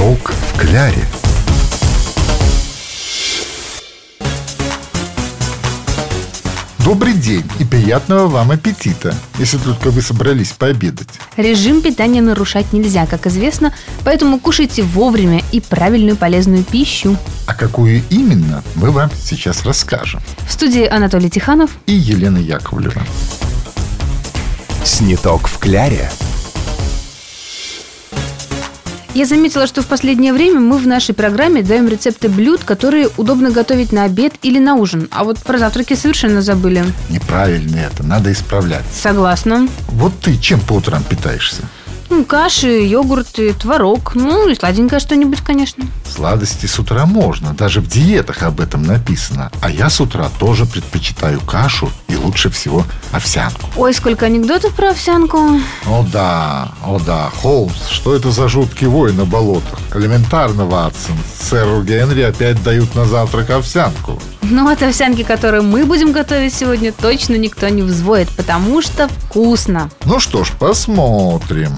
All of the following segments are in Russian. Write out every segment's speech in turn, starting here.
Сниток в кляре. Добрый день и приятного вам аппетита, если только вы собрались пообедать. Режим питания нарушать нельзя, как известно, поэтому кушайте вовремя и правильную полезную пищу. А какую именно, мы вам сейчас расскажем. В студии Анатолий Тиханов и Елена Яковлева. Сниток в кляре – я заметила, что в последнее время мы в нашей программе даем рецепты блюд, которые удобно готовить на обед или на ужин. А вот про завтраки совершенно забыли. Неправильно это, надо исправлять. Согласна. Вот ты чем по утрам питаешься? Ну, каши, йогурты, творог. Ну, и сладенькое что-нибудь, конечно. Сладости с утра можно. Даже в диетах об этом написано. А я с утра тоже предпочитаю кашу и лучше всего овсянку. Ой, сколько анекдотов про овсянку. О да, о да. Холмс, что это за жуткий вой на болотах? Элементарно, Ватсон. Сэру Генри опять дают на завтрак овсянку. Ну, от овсянки, которую мы будем готовить сегодня, точно никто не взвоет, потому что вкусно. Ну что ж, посмотрим.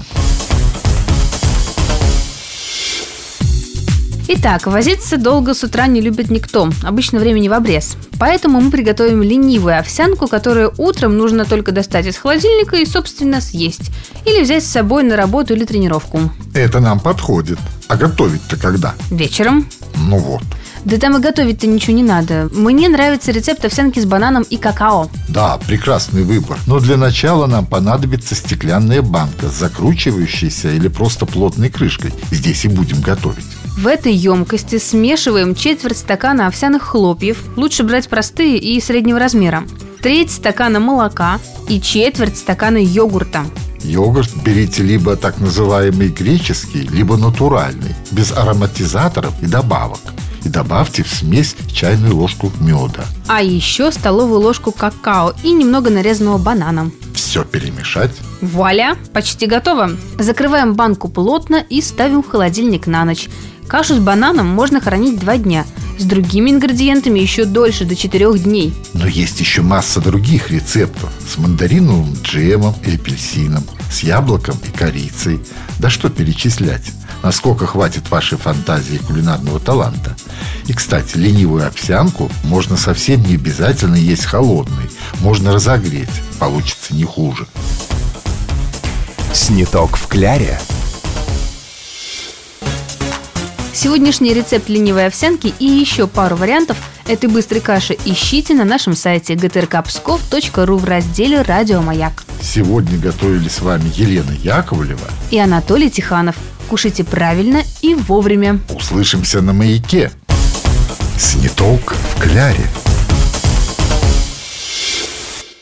Итак, возиться долго с утра не любит никто. Обычно времени в обрез. Поэтому мы приготовим ленивую овсянку, которую утром нужно только достать из холодильника и, собственно, съесть. Или взять с собой на работу или тренировку. Это нам подходит. А готовить-то когда? Вечером. Ну вот. Да там и готовить-то ничего не надо. Мне нравится рецепт овсянки с бананом и какао. Да, прекрасный выбор. Но для начала нам понадобится стеклянная банка с закручивающейся или просто плотной крышкой. Здесь и будем готовить. В этой емкости смешиваем четверть стакана овсяных хлопьев, лучше брать простые и среднего размера, треть стакана молока и четверть стакана йогурта. Йогурт берите либо так называемый греческий, либо натуральный, без ароматизаторов и добавок и добавьте в смесь чайную ложку меда. А еще столовую ложку какао и немного нарезанного банана. Все перемешать. Вуаля, почти готово. Закрываем банку плотно и ставим в холодильник на ночь. Кашу с бананом можно хранить два дня. С другими ингредиентами еще дольше, до четырех дней. Но есть еще масса других рецептов. С мандариновым джемом и апельсином, с яблоком и корицей. Да что перечислять насколько хватит вашей фантазии и кулинарного таланта. И, кстати, ленивую овсянку можно совсем не обязательно есть холодной. Можно разогреть, получится не хуже. Сниток в кляре – Сегодняшний рецепт ленивой овсянки и еще пару вариантов этой быстрой каши ищите на нашем сайте gtrkpskov.ru в разделе «Радио Маяк». Сегодня готовили с вами Елена Яковлева и Анатолий Тиханов. Кушайте правильно и вовремя. Услышимся на маяке. Сниток в кляре.